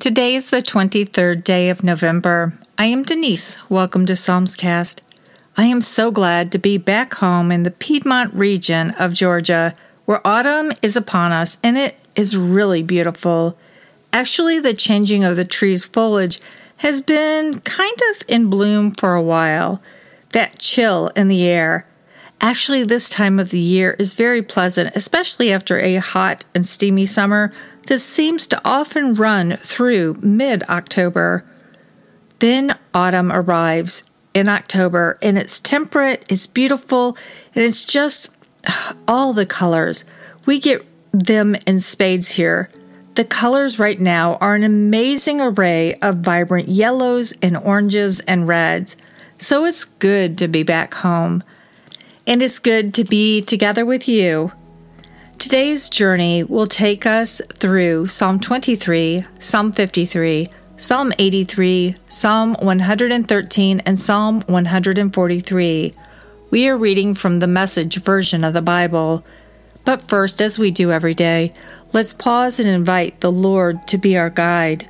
Today is the 23rd day of November. I am Denise. Welcome to Psalmscast. I am so glad to be back home in the Piedmont region of Georgia, where autumn is upon us and it is really beautiful. Actually, the changing of the trees' foliage has been kind of in bloom for a while. That chill in the air. Actually, this time of the year is very pleasant, especially after a hot and steamy summer that seems to often run through mid October. Then autumn arrives in October and it's temperate, it's beautiful, and it's just all the colors. We get them in spades here. The colors right now are an amazing array of vibrant yellows and oranges and reds. So it's good to be back home. And it's good to be together with you. Today's journey will take us through Psalm 23, Psalm 53, Psalm 83, Psalm 113, and Psalm 143. We are reading from the message version of the Bible. But first, as we do every day, let's pause and invite the Lord to be our guide.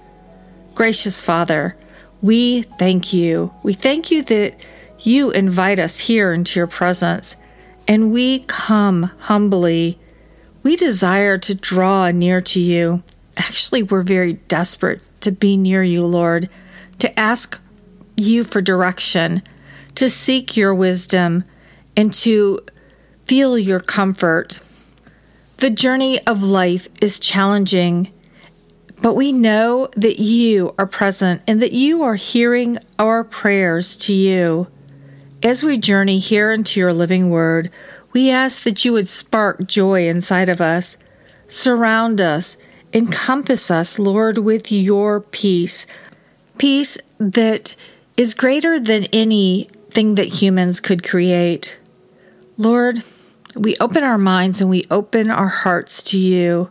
Gracious Father, we thank you. We thank you that you invite us here into your presence, and we come humbly. We desire to draw near to you. Actually, we're very desperate to be near you, Lord, to ask you for direction, to seek your wisdom, and to feel your comfort. The journey of life is challenging, but we know that you are present and that you are hearing our prayers to you. As we journey here into your living word, we ask that you would spark joy inside of us, surround us, encompass us, Lord, with your peace. Peace that is greater than anything that humans could create. Lord, we open our minds and we open our hearts to you.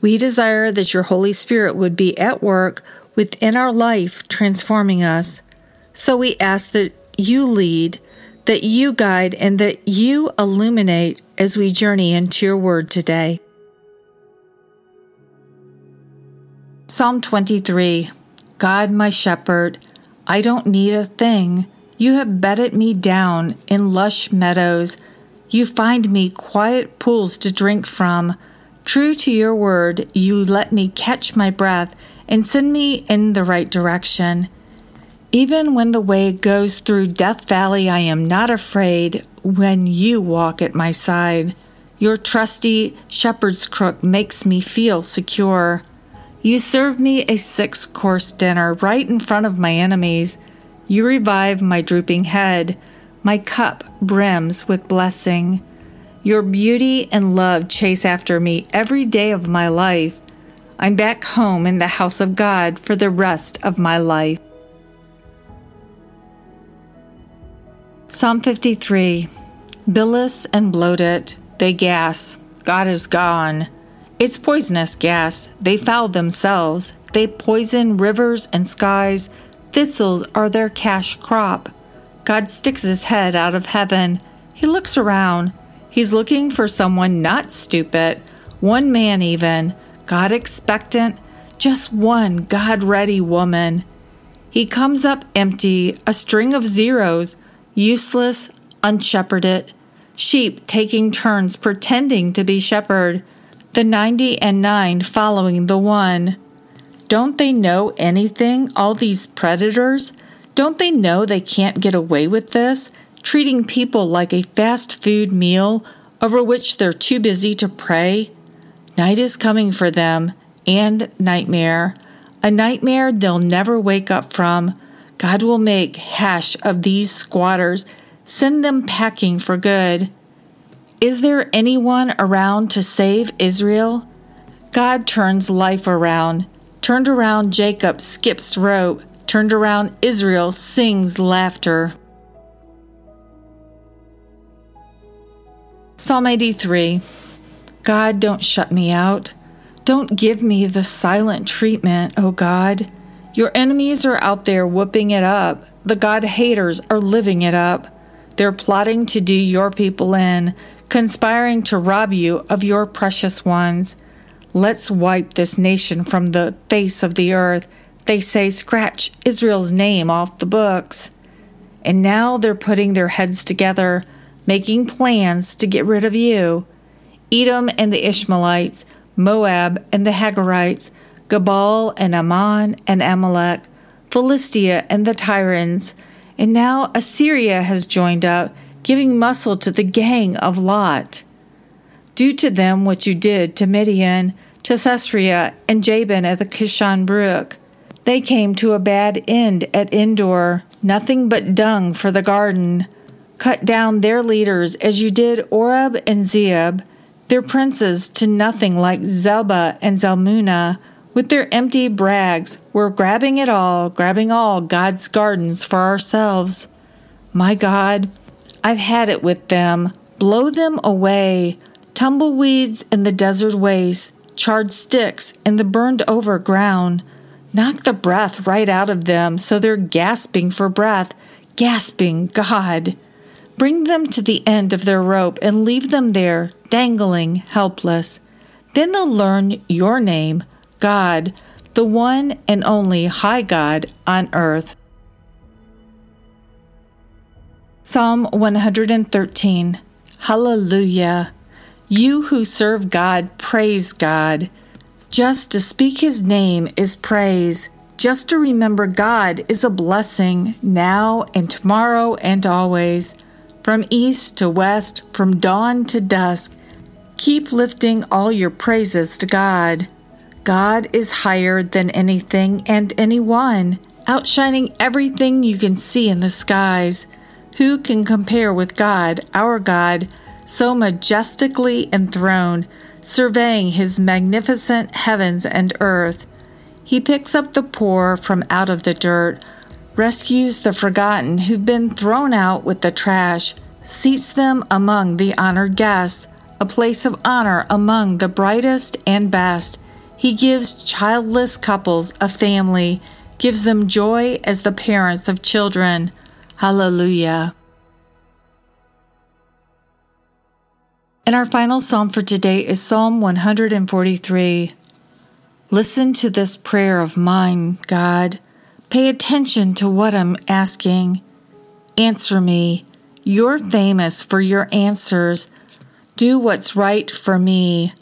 We desire that your Holy Spirit would be at work within our life, transforming us. So we ask that you lead, that you guide, and that you illuminate as we journey into your word today. Psalm 23 God, my shepherd, I don't need a thing. You have bedded me down in lush meadows. You find me quiet pools to drink from. True to your word, you let me catch my breath and send me in the right direction. Even when the way goes through Death Valley, I am not afraid when you walk at my side. Your trusty shepherd's crook makes me feel secure. You serve me a six course dinner right in front of my enemies. You revive my drooping head. My cup brims with blessing. Your beauty and love chase after me every day of my life. I'm back home in the house of God for the rest of my life. Psalm 53 Bilious and bloated, they gas. God is gone. It's poisonous gas. They foul themselves. They poison rivers and skies. Thistles are their cash crop. God sticks his head out of heaven. He looks around. He's looking for someone not stupid, one man even, God expectant, just one God ready woman. He comes up empty, a string of zeros, useless, unshepherded, sheep taking turns pretending to be shepherd, the ninety and nine following the one. Don't they know anything, all these predators? Don't they know they can't get away with this? Treating people like a fast food meal over which they're too busy to pray? Night is coming for them, and nightmare. A nightmare they'll never wake up from. God will make hash of these squatters, send them packing for good. Is there anyone around to save Israel? God turns life around. Turned around, Jacob skips rope turned around, Israel sings laughter. Psalm 83 God, don't shut me out. Don't give me the silent treatment, O God. Your enemies are out there whooping it up. The God haters are living it up. They're plotting to do your people in, conspiring to rob you of your precious ones. Let's wipe this nation from the face of the earth. They say, scratch Israel's name off the books. And now they're putting their heads together, making plans to get rid of you. Edom and the Ishmaelites, Moab and the Hagarites, Gebal and Ammon and Amalek, Philistia and the Tyrians, and now Assyria has joined up, giving muscle to the gang of Lot. Do to them what you did to Midian, to Sisera, and Jabin at the Kishon brook. They came to a bad end at Endor, nothing but dung for the garden. Cut down their leaders as you did Oreb and Zeeb, their princes to nothing like Zebah and Zalmunna, with their empty brags, we're grabbing it all, grabbing all God's gardens for ourselves. My God, I've had it with them. Blow them away. Tumbleweeds in the desert waste, charred sticks in the burned over ground. Knock the breath right out of them so they're gasping for breath, gasping, God. Bring them to the end of their rope and leave them there, dangling, helpless. Then they'll learn your name God, the one and only high God on earth. Psalm 113 Hallelujah! You who serve God, praise God. Just to speak his name is praise. Just to remember God is a blessing now and tomorrow and always. From east to west, from dawn to dusk, keep lifting all your praises to God. God is higher than anything and anyone, outshining everything you can see in the skies. Who can compare with God, our God, so majestically enthroned, surveying his magnificent heavens and earth? He picks up the poor from out of the dirt, rescues the forgotten who've been thrown out with the trash, seats them among the honored guests, a place of honor among the brightest and best. He gives childless couples a family, gives them joy as the parents of children. Hallelujah. And our final psalm for today is Psalm 143. Listen to this prayer of mine, God. Pay attention to what I'm asking. Answer me. You're famous for your answers. Do what's right for me,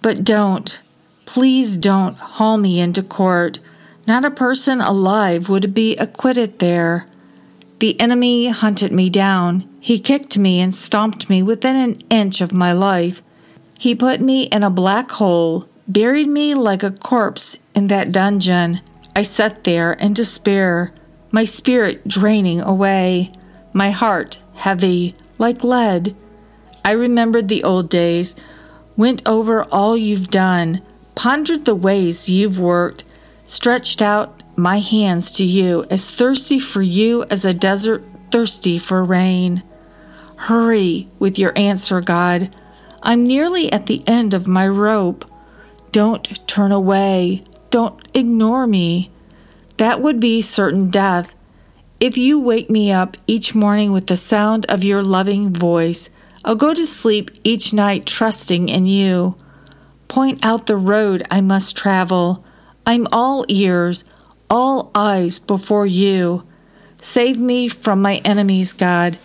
but don't Please don't haul me into court. Not a person alive would be acquitted there. The enemy hunted me down. He kicked me and stomped me within an inch of my life. He put me in a black hole, buried me like a corpse in that dungeon. I sat there in despair, my spirit draining away, my heart heavy like lead. I remembered the old days, went over all you've done, pondered the ways you've worked, stretched out my hands to you, as thirsty for you as a desert thirsty for rain. Hurry with your answer, God. I'm nearly at the end of my rope. Don't turn away. Don't ignore me. That would be certain death. If you wake me up each morning with the sound of your loving voice, I'll go to sleep each night trusting in you. Point out the road I must travel. I'm all ears, all eyes before you. Save me from my enemies, God.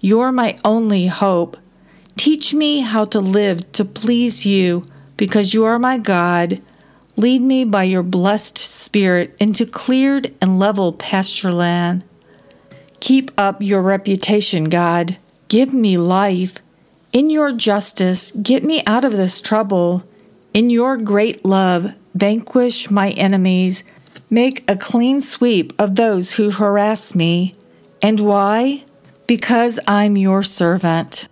You're my only hope. Teach me how to live to please you, because you are my God. Lead me by your blessed Spirit into cleared and level pasture land. Keep up your reputation, God. Give me life. In your justice, get me out of this trouble. In your great love, vanquish my enemies. Make a clean sweep of those who harass me. And why? Because I'm your servant.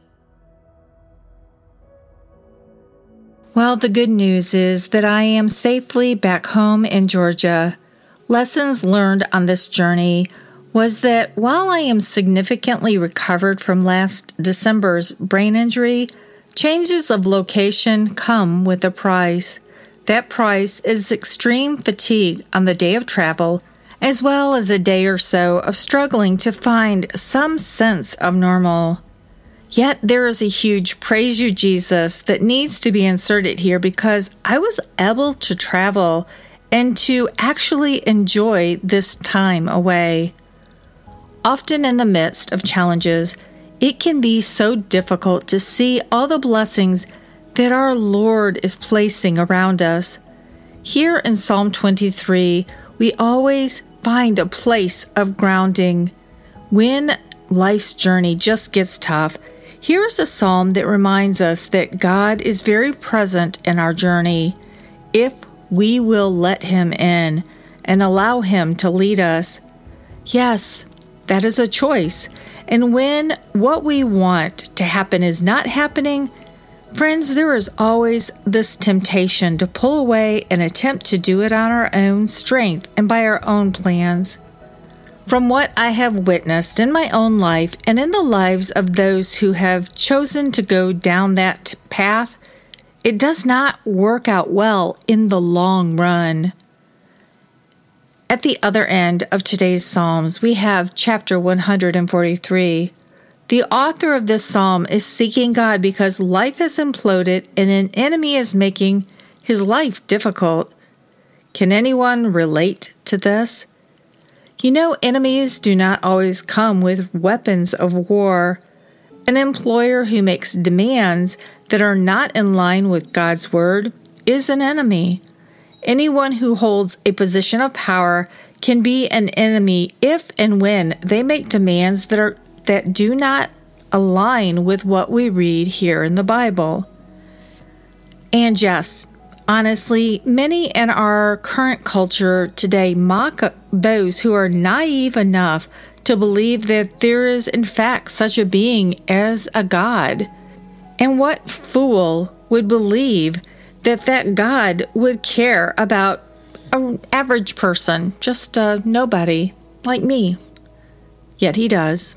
Well, the good news is that I am safely back home in Georgia. Lessons learned on this journey was that while I am significantly recovered from last December's brain injury, Changes of location come with a price. That price is extreme fatigue on the day of travel, as well as a day or so of struggling to find some sense of normal. Yet there is a huge praise you, Jesus, that needs to be inserted here because I was able to travel and to actually enjoy this time away. Often in the midst of challenges, it can be so difficult to see all the blessings that our Lord is placing around us. Here in Psalm 23, we always find a place of grounding. When life's journey just gets tough, here's a psalm that reminds us that God is very present in our journey if we will let Him in and allow Him to lead us. Yes, that is a choice. And when what we want to happen is not happening, friends, there is always this temptation to pull away and attempt to do it on our own strength and by our own plans. From what I have witnessed in my own life and in the lives of those who have chosen to go down that path, it does not work out well in the long run. At the other end of today's Psalms, we have chapter 143. The author of this psalm is seeking God because life has imploded and an enemy is making his life difficult. Can anyone relate to this? You know, enemies do not always come with weapons of war. An employer who makes demands that are not in line with God's word is an enemy. Anyone who holds a position of power can be an enemy if and when they make demands that are that do not align with what we read here in the Bible. And yes, honestly, many in our current culture today mock those who are naive enough to believe that there is, in fact, such a being as a God. And what fool would believe that that God would care about an average person, just a nobody like me. Yet he does.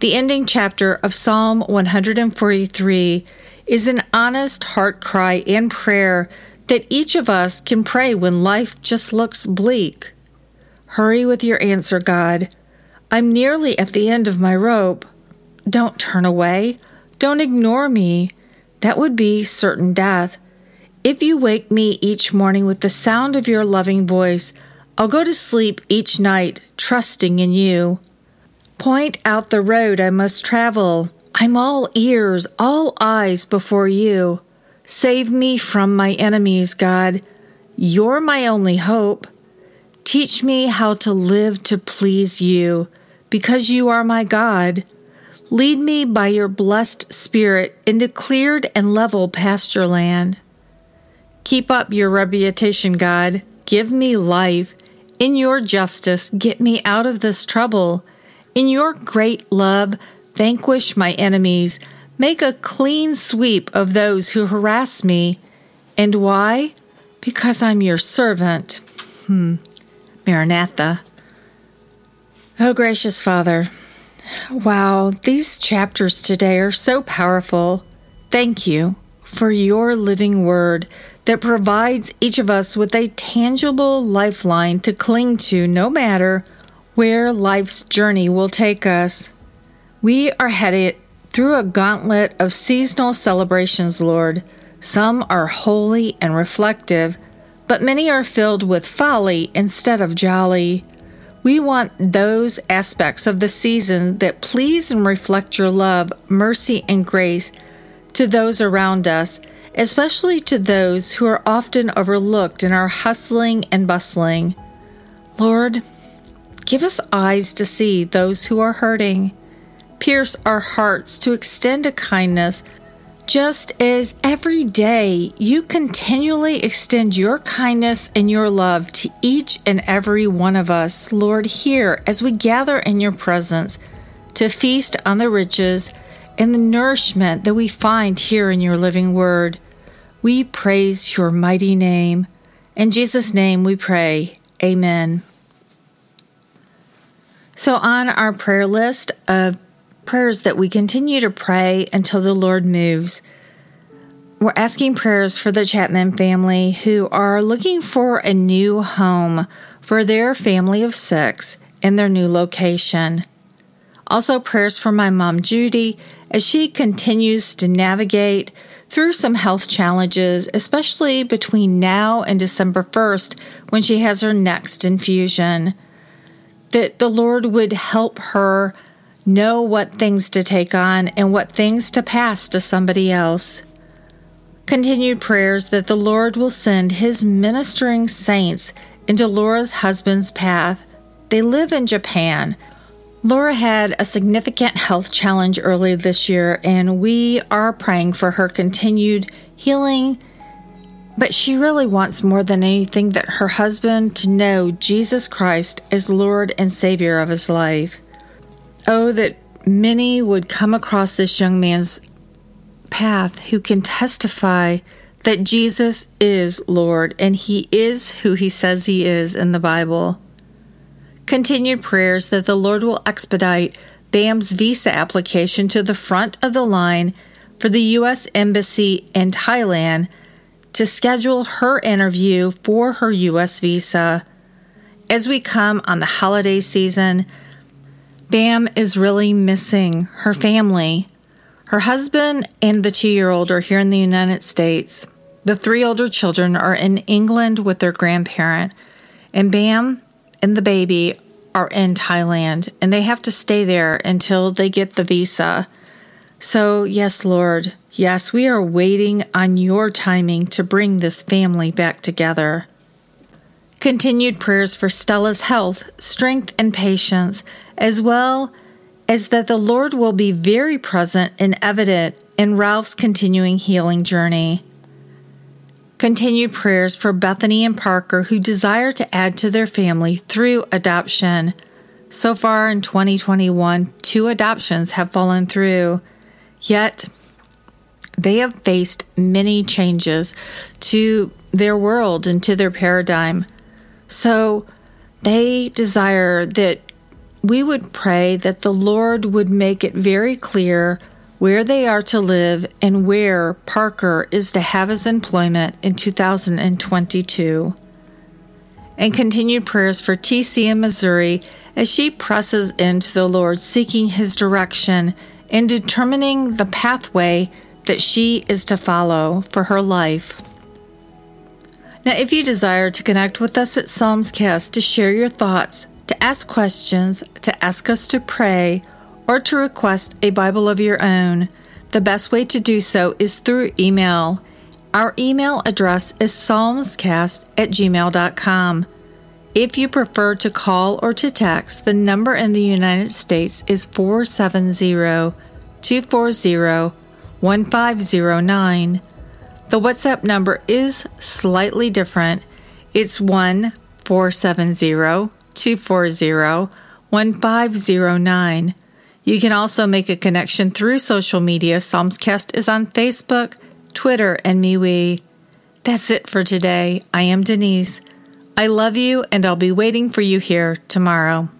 The ending chapter of Psalm 143 is an honest heart cry and prayer that each of us can pray when life just looks bleak. Hurry with your answer, God. I'm nearly at the end of my rope. Don't turn away. Don't ignore me. That would be certain death. If you wake me each morning with the sound of your loving voice, I'll go to sleep each night trusting in you. Point out the road I must travel. I'm all ears, all eyes before you. Save me from my enemies, God. You're my only hope. Teach me how to live to please you, because you are my God. Lead me by your blessed Spirit into cleared and level pasture land. Keep up your reputation, God. Give me life. In your justice, get me out of this trouble. In your great love, vanquish my enemies. Make a clean sweep of those who harass me. And why? Because I'm your servant. Hmm. Maranatha. Oh, gracious Father. Wow, these chapters today are so powerful. Thank you for your living word that provides each of us with a tangible lifeline to cling to no matter where life's journey will take us. We are headed through a gauntlet of seasonal celebrations, Lord. Some are holy and reflective, but many are filled with folly instead of jolly. We want those aspects of the season that please and reflect your love, mercy, and grace to those around us especially to those who are often overlooked in our hustling and bustling. Lord, give us eyes to see those who are hurting. Pierce our hearts to extend a kindness, just as every day you continually extend your kindness and your love to each and every one of us. Lord, here as we gather in your presence to feast on the riches and the nourishment that we find here in your living word. We praise your mighty name. In Jesus' name we pray. Amen. So, on our prayer list of prayers that we continue to pray until the Lord moves, we're asking prayers for the Chapman family who are looking for a new home for their family of six in their new location. Also, prayers for my mom Judy as she continues to navigate through some health challenges, especially between now and December 1st when she has her next infusion. That the Lord would help her know what things to take on and what things to pass to somebody else. Continued prayers that the Lord will send his ministering saints into Laura's husband's path. They live in Japan. Laura had a significant health challenge early this year, and we are praying for her continued healing. But she really wants more than anything that her husband to know Jesus Christ as Lord and Savior of his life. Oh, that many would come across this young man's path who can testify that Jesus is Lord and he is who he says he is in the Bible. Continued prayers that the Lord will expedite Bam's visa application to the front of the line for the U.S. Embassy in Thailand to schedule her interview for her U.S. visa. As we come on the holiday season, Bam is really missing her family. Her husband and the two year old are here in the United States. The three older children are in England with their grandparent, and Bam and the baby are in Thailand and they have to stay there until they get the visa. So, yes, Lord, yes, we are waiting on your timing to bring this family back together. Continued prayers for Stella's health, strength, and patience, as well as that the Lord will be very present and evident in Ralph's continuing healing journey. Continued prayers for Bethany and Parker who desire to add to their family through adoption. So far in 2021, two adoptions have fallen through, yet they have faced many changes to their world and to their paradigm. So they desire that we would pray that the Lord would make it very clear where they are to live, and where Parker is to have his employment in 2022. And continued prayers for TC in Missouri as she presses into the Lord, seeking his direction in determining the pathway that she is to follow for her life. Now, if you desire to connect with us at Psalmscast to share your thoughts, to ask questions, to ask us to pray, or to request a Bible of your own, the best way to do so is through email. Our email address is psalmscast at gmail.com. If you prefer to call or to text, the number in the United States is 470 240 1509. The WhatsApp number is slightly different. It's 1 470 240 1509. You can also make a connection through social media. Psalmscast is on Facebook, Twitter, and MeWe. That's it for today. I am Denise. I love you, and I'll be waiting for you here tomorrow.